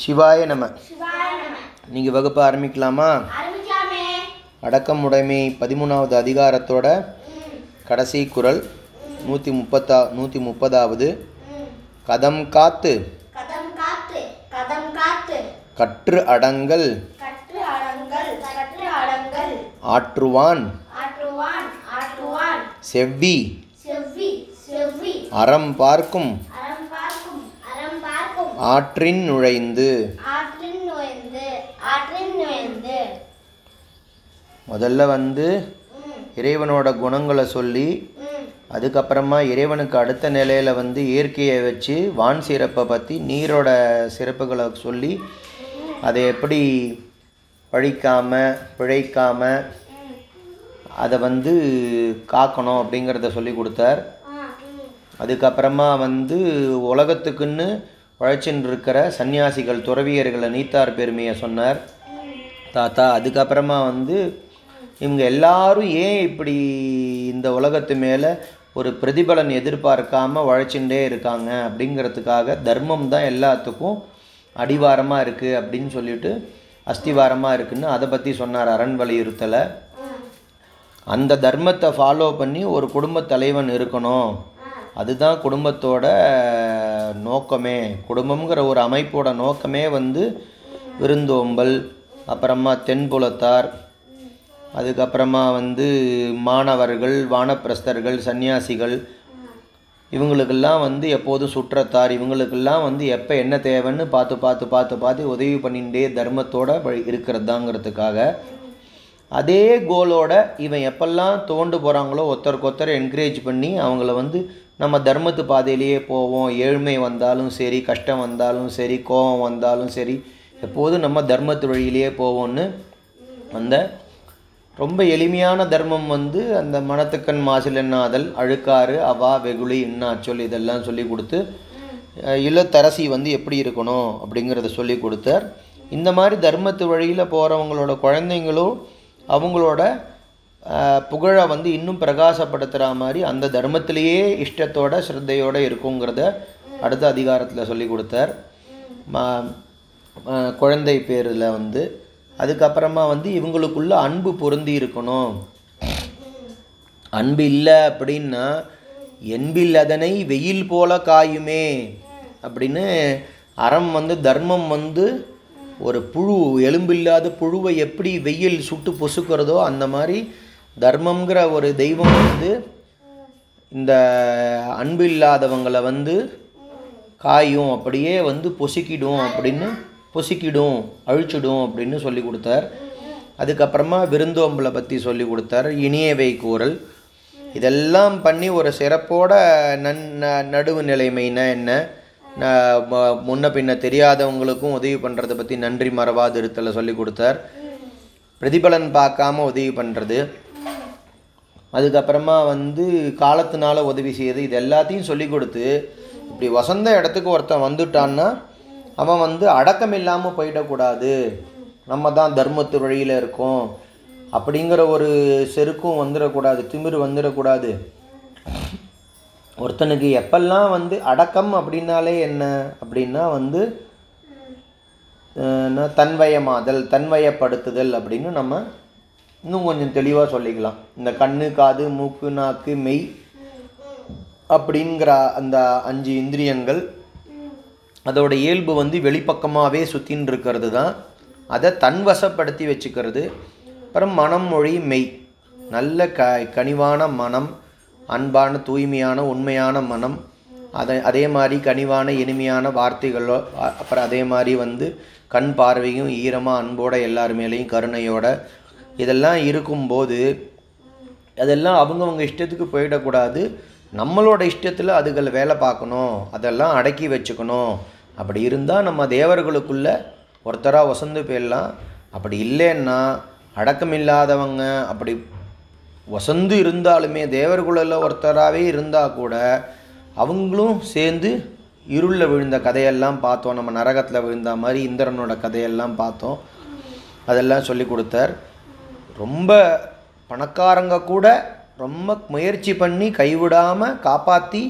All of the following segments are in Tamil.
சிவாய நம. நீங்கள் வகுப்பு ஆரம்பிக்கலாமா? அடக்கம் உடைமை பதிமூணாவது அதிகாரத்தோட கடைசி குறள் நூற்றி முப்பத்தா நூற்றி முப்பதாவது. கதம் காத்து. கற்று அடங்கல். ஆற்றுவான். செவ்வி. அறம் பார்க்கும். ஆற்றின் நுழைந்து ஆற்றின் நுழைந்து ஆற்றின் நுழைந்து முதல்ல வந்து இறைவனோட குணங்களை சொல்லி அதுக்கப்புறமா இறைவனுக்கு அடுத்த நிலையில் வந்து இயற்கையை வச்சு வான் சிறப்பை பற்றி நீரோட சிறப்புகளை சொல்லி அதை எப்படி பழிக்காம பிழைக்காம ம். அதை வந்து காக்கணும் அப்படிங்கிறத சொல்லி கொடுத்தார். அதுக்கப்புறமா வந்து உலகத்துக்குன்னு உழைச்சின்னு இருக்கிற சன்னியாசிகள் துறவியர்களை நீத்தார் பெருமையை சொன்னார். தாத்தா அதுக்கப்புறமா வந்து இவங்க எல்லாரும் ஏன் இப்படி இந்த உலகத்து மேலே ஒரு பிரதிபலன் எதிர்பார்க்காமல் உழைச்சுட்டே இருக்காங்க அப்படிங்கிறதுக்காக தர்மம் தான் எல்லாத்துக்கும் அடிவாரமாக இருக்குது அப்படின்னு சொல்லிட்டு அஸ்திவாரமாக இருக்குன்னு அதை பற்றி சொன்னார் அரண் வலியுறுத்தலை. அந்த தர்மத்தை ஃபாலோ பண்ணி ஒரு குடும்பத் தலைவன் இருக்கணும். அதுதான் குடும்பத்தோட நோக்கமே குடும்பம்ங்கிற ஒரு அமைப்போட நோக்கமே வந்து விருந்தோம்பல் அப்புறமா தென்புலத்தார் அதுக்கப்புறமா வந்து மாணவர்கள் வானப்பிரஸ்தர்கள் சன்னியாசிகள் இவங்களுக்கெல்லாம் வந்து எப்போதும் சுற்றத்தார் இவங்களுக்கெல்லாம் வந்து எப்போ என்ன தேவைன்னு பார்த்து பார்த்து பார்த்து பார்த்து உதவி பண்ணிகிட்டே தர்மத்தோட வழி- இருக்கிறதாங்கிறதுக்காக அதே கோலோட இவன் எப்பெல்லாம் தோண்டு போகிறாங்களோ ஒருத்தருக்கு ஒருத்தர் என்கரேஜ் பண்ணி அவங்கள வந்து நம்ம தர்மத்து பாதையிலேயே போவோம். ஏழ்மை வந்தாலும் சரி கஷ்டம் வந்தாலும் சரி கோபம் வந்தாலும் சரி எப்போதும் நம்ம தர்மத்து வழியிலேயே போவோம்னு அந்த ரொம்ப எளிமையான தர்மம் வந்து அந்த மனத்துக்கண் மாசில் அழுக்காறு அவா வெகுளி இன்னாச்சொல் இதெல்லாம் சொல்லி கொடுத்து இல்லத்தரசி வந்து எப்படி இருக்கணும் அப்படிங்கிறத சொல்லி கொடுத்தார். இந்த மாதிரி தர்மத்து வழியில் போகிறவங்களோட குழந்தைங்களும் அவங்களோட புகழை வந்து இன்னும் பிரகாசப்படுத்துகிற மாதிரி அந்த தர்மத்திலேயே இஷ்டத்தோட ஸ்ரத்தையோடு இருக்குங்கிறத அடுத்த அதிகாரத்தில் சொல்லி கொடுத்தார். குழந்தை பேரில் வந்து அதுக்கப்புறமா வந்து இவங்களுக்குள்ள அன்பு பொருந்தி இருக்கணும். அன்பு இல்லை அப்படின்னா என்பில் அதனை வெயில் போல காயுமே அப்படின்னு அறம் வந்து தர்மம் வந்து ஒரு புழு எலும்பில்லாத புழுவை எப்படி வெயில் சுட்டு பொசுக்கிறதோ அந்த மாதிரி தர்மம்ங்கிற ஒரு தெய்வம் வந்து இந்த அன்பு இல்லாதவங்களை வந்து காயும் அப்படியே வந்து பொசுக்கிடும் அப்படின்னு பொசுக்கிடும் அழிச்சிடும் அப்படின்னு சொல்லி கொடுத்தார். அதுக்கப்புறமா விருந்தோம்பலை பற்றி சொல்லி கொடுத்தார். இனியவை கூறல். இதெல்லாம் பண்ணி ஒரு சிறப்போட நன் ந- நடுவு நிலைமைனா என்ன? முன்ன பின்ன தெரியாதவங்களுக்கும் உதவி பண்ணுறதை பற்றி நன்றி மறவாது இருத்தலை சொல்லி கொடுத்தார். பிரதிபலன் பார்க்காம உதவி பண்ணுறது அதுக்கப்புறமா வந்து காலத்தினால உதவி செய்யுது இது எல்லாத்தையும் சொல்லி கொடுத்து இப்படி வசந்த இடத்துக்கு ஒருத்தன் வந்துட்டான்னா அவன் வந்து அடக்கம் இல்லாமல் போயிடக்கூடாது நம்ம தான் தர்மத்து வழியில் இருக்கோம். அப்படிங்கிற ஒரு செருக்கும் வந்துடக்கூடாது திமிரு வந்துடக்கூடாது ஒருத்தனுக்கு எப்பெல்லாம் வந்து அடக்கம் அப்படின்னாலே என்ன? அப்படின்னா வந்து தன்வயமாதல் தன்வயப்படுத்துதல் அப்படின்னு நம்ம இன்னும் கொஞ்சம் தெளிவாக சொல்லிக்கலாம். இந்த கண்ணு காது மூக்கு நாக்கு மெய் அப்படிங்கிற அந்த அஞ்சு இந்திரியங்கள் அதோட இயல்பு வந்து வெளிப்பக்கமாகவே சுற்றின்னு இருக்கிறது தான் அதை தன்வசப்படுத்தி வச்சுக்கிறது. அப்புறம் மனம் மொழி மெய். நல்ல க கனிவான மனம் அன்பான தூய்மையான உண்மையான மனம். அதை அதே மாதிரி கனிவான இனிமையான வார்த்தைகளோ அப்புறம் அதே மாதிரி வந்து கண் பார்வையும் ஈரமாக அன்போட எல்லார் மேலேயும் கருணையோட இதெல்லாம் இருக்கும்போது அதெல்லாம் அவங்கவுங்க இஷ்டத்துக்கு போயிடக்கூடாது. நம்மளோட இஷ்டத்தில் அதுகள் வேலை பார்க்கணும். அதெல்லாம் அடக்கி வச்சுக்கணும். அப்படி இருந்தால் நம்ம தேவர்களுக்குள்ள ஒருத்தராக வசந்து போயிடலாம். அப்படி இல்லைன்னா அடக்கம் இல்லாதவங்க அப்படி வசந்து இருந்தாலுமே தேவர்களில் ஒருத்தராகவே இருந்தால் கூட அவங்களும் சேர்ந்து இருளில் விழுந்த கதையெல்லாம் பார்த்தோம். நம்ம நரகத்தில் விழுந்த மாதிரி இந்திரனோட கதையெல்லாம் பார்த்தோம். அதெல்லாம் சொல்லி கொடுத்தார். ரொம்ப பணக்காரங்க கூட ரொம்ப முயற்சி பண்ணி கைவிடாமல் காப்பாற்றி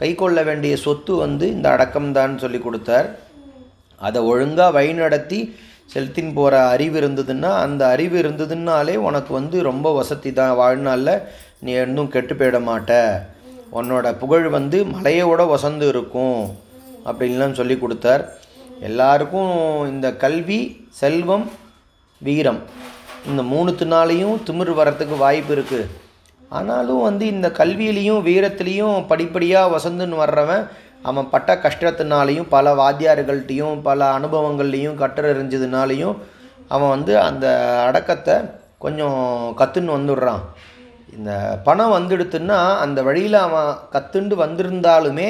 கை கொள்ள வேண்டிய சொத்து வந்து இந்த அடக்கம்தான் சொல்லி கொடுத்தார். அதை ஒழுங்காக வழிநடத்தி செலுத்தின்னு போகிற அறிவு இருந்ததுன்னா அந்த அறிவு இருந்ததுன்னாலே உனக்கு வந்து ரொம்ப வசதி தான். வாழ்நாளில் நீ இன்னும் கெட்டு போயிட மாட்ட. உன்னோட புகழ் வந்து மலையோட வசந்து இருக்கும் அப்படின்லாம் சொல்லி கொடுத்தார். எல்லாருக்கும் இந்த கல்வி செல்வம் வீரம். இந்த மூணுத்தினாலையும் திமிர் வரத்துக்கு வாய்ப்பு இருக்குது ஆனாலும் வந்து இந்த கல்வியிலையும் வீரத்துலேயும் படிப்படியாக வசந்துன்னு வர்றவன் அவன் பட்ட கஷ்டத்தினாலையும் பல வாத்தியார்கள்ட்டையும் பல அனுபவங்கள்லேயும் கற்றறிஞ்சதுனாலையும் அவன் வந்து அந்த அடக்கத்தை கொஞ்சம் கற்றுன்னு வந்துடுறான். இந்த பணம் வந்துடுத்துன்னா அந்த வழியில் அவன் கற்றுண்டு வந்திருந்தாலுமே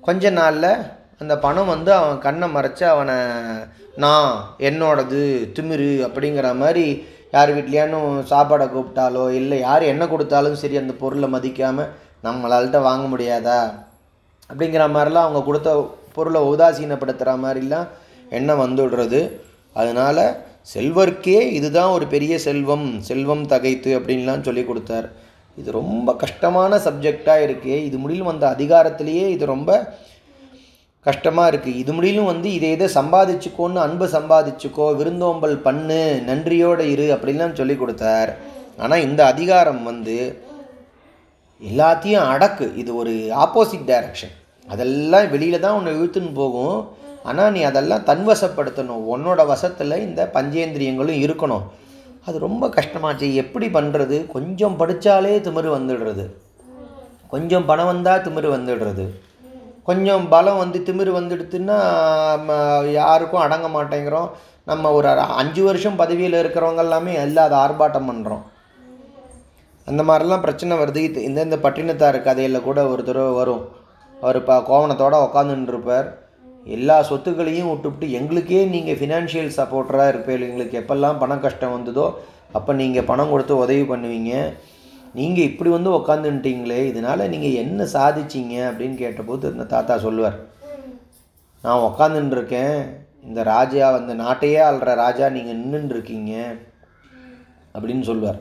கொஞ்ச நாளில் அந்த பணம் வந்து அவன் கண்ணை மறைச்சு அவனை நான் என்னோடது திமிரு அப்படிங்கிற மாதிரி யார் வீட்லையானும் சாப்பாடை கூப்பிட்டாலோ இல்லை யார் என்ன கொடுத்தாலும் சரி அந்த பொருளை மதிக்காமல் நம்மளால்கிட்ட வாங்க முடியாதா? அப்படிங்கிற மாதிரிலாம் அவங்க கொடுத்த பொருளை உதாசீனப்படுத்துகிற மாதிரிலாம் எண்ணம் வந்துடுறது. அதனால் செல்வர்க்கே இதுதான் ஒரு பெரிய செல்வம் செல்வம் தகைத்து அப்படின்லாம் சொல்லி கொடுத்தார். இது ரொம்ப கஷ்டமான சப்ஜெக்டாக இருக்குது இது முடியும் வந்த அதிகாரத்திலேயே இது ரொம்ப கஷ்டமாக இருக்குது இது முடியலும் வந்து இதை இதை சம்பாதிச்சுக்கோன்னு அன்பு சம்பாதிச்சுக்கோ விருந்தோம்பல் பண்ணு நன்றியோடு இரு அப்படின்லாம் சொல்லி கொடுத்தார். ஆனால் இந்த அதிகாரம் வந்து எல்லாத்தையும் அடக்கு. இது ஒரு ஆப்போசிட் டைரக்ஷன் அதெல்லாம் வெளியில் தான் உன்னை இழுத்துன்னு போகும். ஆனால் நீ அதெல்லாம் தன்வசப்படுத்தணும். உன்னோட வசத்தில் இந்த பஞ்சேந்திரியங்களும் இருக்கணும். அது ரொம்ப கஷ்டமாச்சு. எப்படி பண்ணுறது கொஞ்சம் படித்தாலே திமிரு வந்துடுறது. கொஞ்சம் பணம் வந்தால் திமிரு வந்துடுறது. கொஞ்சம் பலம் வந்து திமிரு வந்துடுத்துன்னா யாருக்கும் அடங்க மாட்டேங்கிறோம். நம்ம ஒரு அஞ்சு வருஷம் பதவியில் இருக்கிறவங்க எல்லாமே இல்லாத ஆர்ப்பாட்டம் பண்ணுறோம் அந்த மாதிரிலாம் பிரச்சனை வருது. இது இந்தந்த பட்டினத்தார் கதையில் கூட ஒரு தடவை வரும். அவர் இப்போ கோவணத்தோடு உக்காந்துன்னு இருப்பார் எல்லா சொத்துக்களையும் விட்டுவிட்டு எங்களுக்கே நீங்கள் ஃபினான்ஷியல் சப்போர்ட்டராக இருப்பீங்க எங்களுக்கு எப்பெல்லாம் பண கஷ்டம் வந்ததோ அப்போ நீங்கள் பணம் கொடுத்து உதவி பண்ணுவீங்க. நீங்கள் இப்படி வந்து உக்காந்துன்ட்டீங்களே இதனால் நீங்கள் என்ன சாதிச்சீங்க அப்படின்னு கேட்டபோது இந்த தாத்தா சொல்லுவார் நான் உக்காந்துன்னு இந்த ராஜா அந்த நாட்டையே ஆள்ற ராஜா நீங்கள் நின்றுருக்கீங்க அப்படின்னு சொல்லுவார்.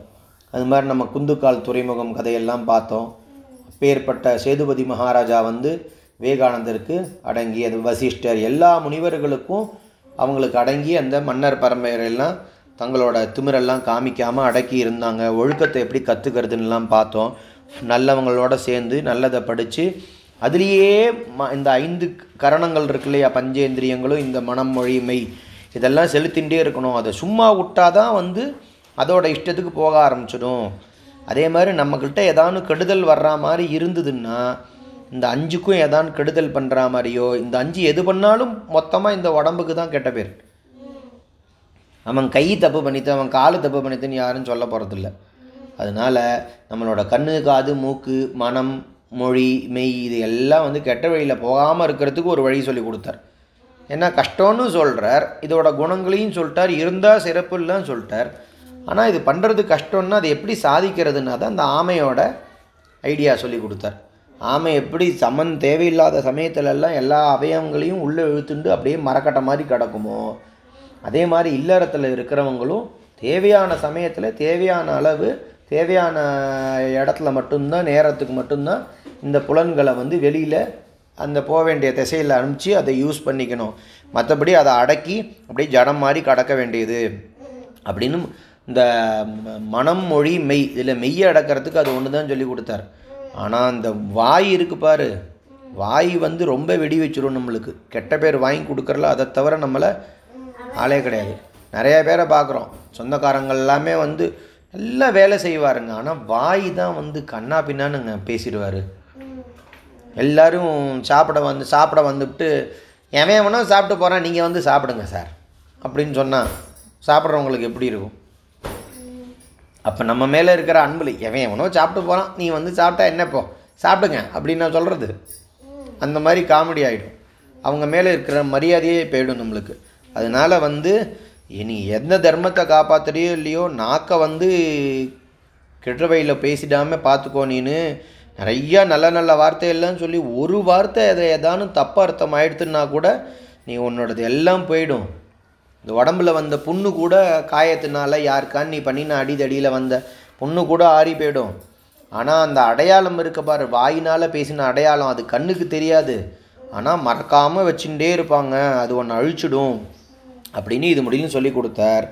அது மாதிரி நம்ம குந்துக்கால் துறைமுகம் கதையெல்லாம் பார்த்தோம். பேர்பட்ட சேதுபதி மகாராஜா வந்து விவேகானந்தருக்கு அடங்கி அது வசிஷ்டர் எல்லா முனிவர்களுக்கும் அவங்களுக்கு அடங்கி அந்த மன்னர் பரம்பரையெல்லாம் தங்களோட திமிரெல்லாம் காமிக்காமல் அடக்கி இருந்தாங்க. ஒழுக்கத்தை எப்படி கற்றுக்கிறதுன்னெலாம் பார்த்தோம். நல்லவங்களோட சேர்ந்து நல்லதை படித்து அதுலேயே ம இந்த ஐந்து கரணங்கள் இருக்கு இல்லையா? பஞ்சேந்திரியங்களும் இந்த மனம் மொழி மெய். இதெல்லாம் செலுத்திகிட்டே இருக்கணும். அதை சும்மா விட்டாதான் வந்து அதோட இஷ்டத்துக்கு போக ஆரம்பிச்சிடும். அதே மாதிரி நம்மக்கிட்ட ஏதானு கெடுதல் வர்ற மாதிரி இருந்ததுன்னா இந்த அஞ்சுக்கும் ஏதான் கெடுதல் பண்ணுற மாதிரியோ இந்த அஞ்சு எது பண்ணாலும் மொத்தமாக இந்த உடம்புக்கு தான் கெட்ட பேர். அவன் கை தப்பு பண்ணித்து அவன் காலு தப்பு பண்ணித்துன்னு யாரும் சொல்ல போகிறதில்ல அதனால் நம்மளோட கண்ணு காது மூக்கு மனம் மொழி மெய் இது எல்லாம் வந்து கெட்ட வழியில் போகாமல் இருக்கிறதுக்கு ஒரு வழி சொல்லி கொடுத்தார். ஏன்னா கஷ்டம்னு சொல்கிறார் இதோட குணங்களையும் சொல்லிட்டார் இருந்தால் சிறப்பு இல்லைன்னு சொல்லிட்டார். ஆனால் இது பண்ணுறது கஷ்டம்னா அது எப்படி சாதிக்கிறதுனா தான் அந்த ஆமையோட ஐடியா சொல்லி கொடுத்தார். ஆமை எப்படி சமன் தேவையில்லாத சமயத்துலலாம் எல்லா அவயவங்களையும் உள்ளே இழுத்துண்டு அப்படியே மரக்கட்டை மாதிரி கிடக்குமோ அதே மாதிரி இல்லறத்தில் இருக்கிறவங்களும் தேவையான சமயத்தில் தேவையான அளவு தேவையான இடத்துல மட்டும்தான் நேரத்துக்கு மட்டும்தான் இந்த புலன்களை வந்து வெளியில் அந்த போக வேண்டிய திசையில் அனுப்பிச்சு அதை யூஸ் பண்ணிக்கணும். மற்றபடி அதை அடக்கி அப்படியே ஜடம் மாதிரி கடக்க வேண்டியது அப்படின்னு இந்த மனம் மொழி மெய் இதில் மெய்யை அடக்கிறதுக்கு அது ஒன்று தான் சொல்லி கொடுத்தார். ஆனால் அந்த வாய் இருக்குது பாரு வாய் வந்து ரொம்ப வெடி வச்சிரும் நம்மளுக்கு. கெட்ட பேர் வாங்கி கொடுக்குறல அதை தவிர நம்மளை ஆளே கிடையாது. நிறைய பேரை பார்க்குறோம். சொந்தக்காரங்கள் எல்லாமே வந்து நல்லா வேலை செய்வாருங்க. ஆனால் வாய் தான் வந்து கண்ணா பின்னானுங்க பேசிடுவார். எல்லாரும் சாப்பிட வந்து சாப்பிட வந்துவிட்டு எவன் வேணா சாப்பிட்டு போகிறான் நீங்கள் வந்து சாப்பிடுங்க சார். அப்படின்னு சொன்னால் சாப்பிட்றவங்களுக்கு எப்படி இருக்கும்? அப்போ நம்ம மேலே இருக்கிற அன்பில் எவன் எவனோ சாப்பிட்டு போகிறான் நீ வந்து சாப்பிட்டா என்ன இப்போ? சாப்பிடுங்க. அப்படின்னு நான் சொல்கிறது அந்த மாதிரி காமெடி ஆகிடும் அவங்க மேலே இருக்கிற மரியாதையே போயிடும் நம்மளுக்கு. அதனால் வந்து நீ எந்த தர்மத்தை காப்பாற்றுறியோ இல்லையோ நாக்கை வந்து கெட்ட வழியில் பேசிடாமல் பார்த்துக்கோ நீனு. நிறையா நல்ல நல்ல வார்த்தையெல்லாம் சொல்லி ஒரு வார்த்தை அதை ஏதானும் தப்பாக அர்த்தம் ஆயிடுத்துன்னா கூட நீ உன்னோடது எல்லாம் போயிடும். இந்த உடம்புல வந்த புண்ணு கூட காயத்தினால யாருக்கான்னு நீ பண்ணின அடிதடியில் வந்த புண்ணு கூட ஆறி போயிடும். ஆனால் அந்த அடையாளம் இருக்க பாரு வாயினால் பேசின அடையாளம் அது கண்ணுக்கு தெரியாது. ஆனால் மறக்காமல் வச்சுட்டே இருப்பாங்க அது ஒன்று அழிச்சிடும். அப்படின்னு இது முடியும் சொல்லி கொடுத்தார்.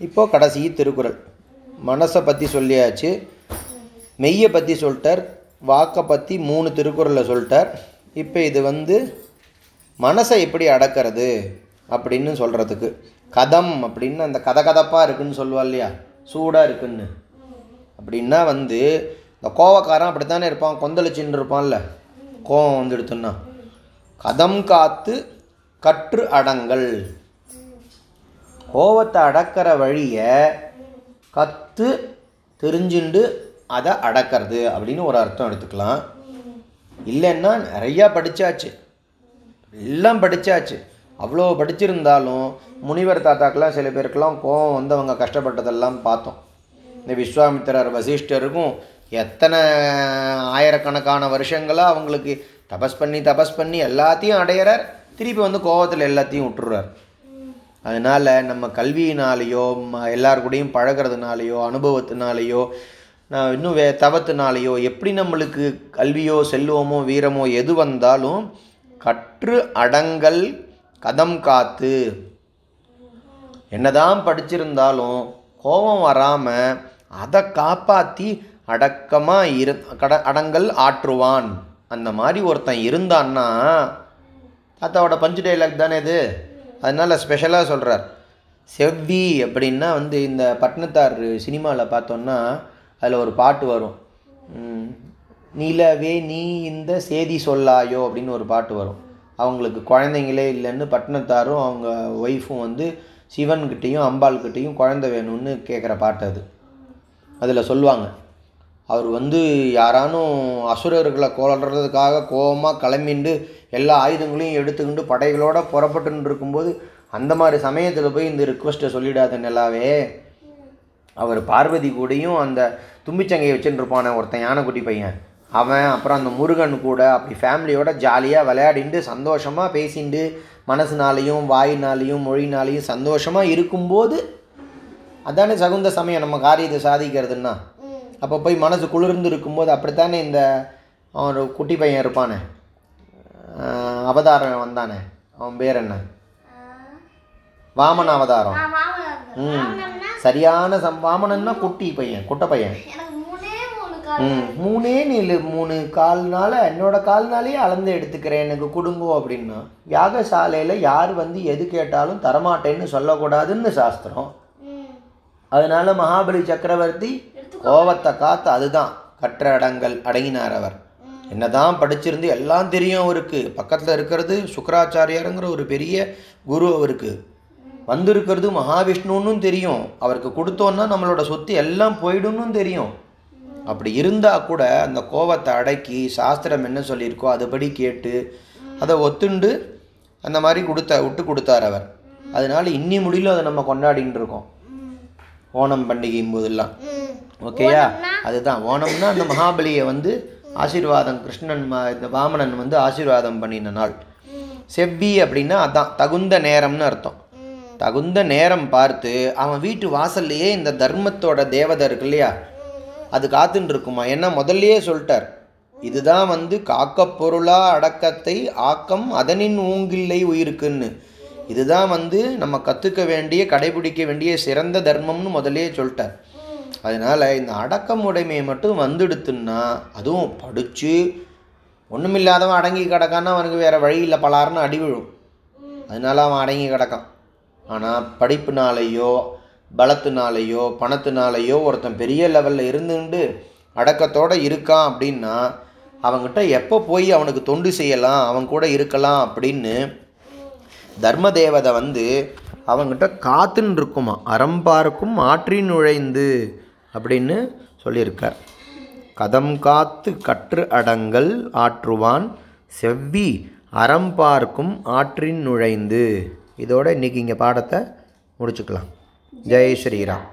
இப்போது கடைசி திருக்குறள். மனசை பற்றி சொல்லியாச்சு. மெய்யை பற்றி சொல்லிட்டார். வாக்கை பற்றி மூணு திருக்குறளை சொல்லிட்டார். இப்போ இது வந்து மனசை எப்படி அடக்கிறது அப்படின்னு சொல்கிறதுக்கு கதம் அப்படின்னு அந்த கதகதப்பாக இருக்குன்னு சொல்லுவா இல்லையா? சூடாக இருக்குன்னு. அப்படின்னா வந்து இந்த கோவக்காரன் அப்படித்தானே இருப்பான்? கொந்தளிச்சின்னு இருப்பான்ல? கோவம் வந்து எடுத்துன்னா கதம் காத்து கற்று அடங்கல். கோவத்தை அடக்கிற வழியை கற்று தெரிஞ்சுண்டு அதை அடக்கிறது அப்படின்னு ஒரு அர்த்தம் எடுத்துக்கலாம். இல்லைன்னா நிறையா படித்தாச்சு எல்லாம் படித்தாச்சு அவ்வளோ படிச்சிருந்தாலும் முனிவர் தாத்தாக்கெல்லாம் சில பேருக்கெல்லாம் கோவம் வந்து அவங்க கஷ்டப்பட்டதெல்லாம் பார்த்தோம். இந்த விஸ்வாமித்திரர் வசிஷ்டருக்கும் எத்தனை ஆயிரக்கணக்கான வருஷங்களாக அவங்களுக்கு தபஸ் பண்ணி தபஸ் பண்ணி எல்லாத்தையும் அடையிறார். திருப்பி வந்து கோவத்தில் எல்லாத்தையும் விட்டுறார். அதனால் நம்ம கல்வியினாலேயோ ம- கூடயும் பழகிறதுனாலையோ அனுபவத்தினாலேயோ நான் இன்னும் வே தவத்தினாலேயோ எப்படி நம்மளுக்கு கல்வியோ செல்வமோ வீரமோ எது வந்தாலும் கற்று அடங்கல் கதம் காத்து. என்னதான் படிச்சிருந்தாலும் கோபம் வராமல் அதை காப்பாற்றி அடக்கமாக இரு கட அடங்கல் ஆற்றுவான். அந்த மாதிரி ஒருத்தன் இருந்தான்னா தாத்தாவோட பஞ்சு டைலாக் தானே இது? அதனால் ஸ்பெஷலாக சொல்கிறார் செவ்வி அப்படின்னா வந்து இந்த பட்னத்தார் சினிமாவில் பார்த்தோன்னா அதில் ஒரு பாட்டு வரும். நிலவே நீ இந்த சேதி சொல்லாயோ அப்படின்னு ஒரு பாட்டு வரும். அவங்களுக்கு குழந்தைங்களே இல்லைன்னு பட்னத்தாரும் அவங்க ஒய்ஃபும் வந்து சிவன்கிட்டேயும் அம்பாள்கிட்டேயும் குழந்தை வேணும்னு கேட்குற பாட்டு அது. அதில் சொல்லுவாங்க. அவர் வந்து யாரானும் அசுரர்களை கொள்றதுக்காக கோபமாக கிளம்பிண்டு எல்லா ஆயுதங்களையும் எடுத்துக்கிண்டு படைகளோட புறப்பட்டுன்னு இருக்கும்போது அந்த மாதிரி சமயத்தில் போய் இந்த ரிக்வெஸ்ட்டை சொல்லிடாத நிலாவே. அவர் பார்வதி கூடயும் அந்த தும்பிச்சங்கையை வச்சுட்டு இருப்பானே ஒருத்தன் யானைக்குட்டி பையன். அவன் அப்புறம் அந்த முருகன் கூட அப்படி ஃபேமிலியோட ஜாலியாக விளையாடிண்டு சந்தோஷமாக பேசிண்டு மனசுனாலையும் வாயினாலையும் மொழினாலையும் சந்தோஷமாக இருக்கும்போது அதானே சகுந்த சமயம் நம்ம காரியத்தை சாதிக்கிறதுன்னா. அப்போ போய் மனசு குளிர்ந்து இருக்கும்போது அப்படித்தானே இந்த அவன் குட்டி பையன் இருப்பானே. அவதாரம் வந்தானே? அவன் பேர் என்ன? வாமன அவதாரம். ம். சரியான சம் வாமனன்னா குட்டி பையன் குட்டை பையன். ம் மூணே நீளு மூணு கால்னால என்னோட கால்னாலேயே அளந்து எடுத்துக்கிறேன் எனக்கு கொடுங்கோ அப்படின்னா. யாகசாலையில் யார் வந்து எது கேட்டாலும் தரமாட்டேன்னு சொல்லக்கூடாதுன்னு சாஸ்திரம். அதனால மகாபலி சக்கரவர்த்தி கோவத்தை காத்து அதுதான். கற்ற அடங்கல் அடங்கினார் அவர். என்னதான் படிச்சிருந்து எல்லாம் தெரியும் அவருக்கு. பக்கத்தில் இருக்கிறது சுக்கராச்சாரியாருங்கிற ஒரு பெரிய குரு அவருக்கு. வந்திருக்கிறது மகாவிஷ்ணுன்னு தெரியும். அவருக்கு கொடுத்தோன்னா நம்மளோட சொத்து எல்லாம் போயிடும்னு தெரியும். அப்படி இருந்தால் கூட அந்த கோவத்தை அடக்கி சாஸ்திரம் என்ன சொல்லியிருக்கோ அதுபடி கேட்டு அதை ஒத்துண்டு அந்த மாதிரி கொடுத்த விட்டு கொடுத்தார் அவர். அதனால இன்னி முடியல அதை நம்ம கொண்டாடின்னு இருக்கோம். ஓணம் பண்டிகையும் போதெல்லாம். ஓகேயா? அதுதான். ஓணம்னா அந்த மகாபலியை வந்து ஆசீர்வாதம் கிருஷ்ணன் ம- இந்த வாமனன் வந்து ஆசீர்வாதம் பண்ணின நாள். செவ்வி அப்படின்னா அதான் தகுந்த நேரம்னு அர்த்தம். தகுந்த நேரம் பார்த்து அவன் வீட்டு வாசல்லையே இந்த தர்மத்தோட தேவதை இருக்கு இல்லையா? அது காத்துன்னு இருக்குமா? ஏன்னா முதல்லையே சொல்லிட்டார் இதுதான் வந்து காக்கப் பொருளா அடக்கத்தை ஆக்கம் அதனின் ஊங்கில்லை உயிருக்குன்னு. இதுதான் வந்து நம்ம கற்றுக்க வேண்டிய கடைபிடிக்க வேண்டிய சிறந்த தர்மம்னு முதலே சொல்லிட்டார். அதனால் இந்த அடக்கமுடைமையை மட்டும் வந்துடுத்துன்னா அதுவும் படித்து ஒன்றுமில்லாதவன் அடங்கி கிடக்கான்னா அவனுக்கு வேறு வழி இல்லை பலாருன்னு அடி விழும். அதனால அவன் அடங்கி கிடக்கான். ஆனால் படிப்புனாலேயோ பலத்தினாலேயோ பணத்தினாலேயோ ஒருத்தன் பெரிய லெவலில் இருந்துண்டு அடக்கத்தோடு இருக்கான் அப்படின்னா அவன்கிட்ட எப்போ போய் அவனுக்கு தொண்டு செய்யலாம் அவன் கூட இருக்கலாம் அப்படின்னு தர்ம தேவதை வந்து அவங்கிட்ட காத்துன்னு இருக்குமா அறம்பாருக்கும் ஆற்றின் நுழைந்து அப்படின்னு சொல்லியிருக்கார். கதம் காத்து கற்று அடங்கல் ஆற்றுவான் செவ்வி அறம் பார்க்கும் ஆற்றின் நுழைந்து. இதோட இன்னைக்கு இங்கே பாடத்தை முடிச்சுக்கலாம். ஜெய் ஸ்ரீராம்.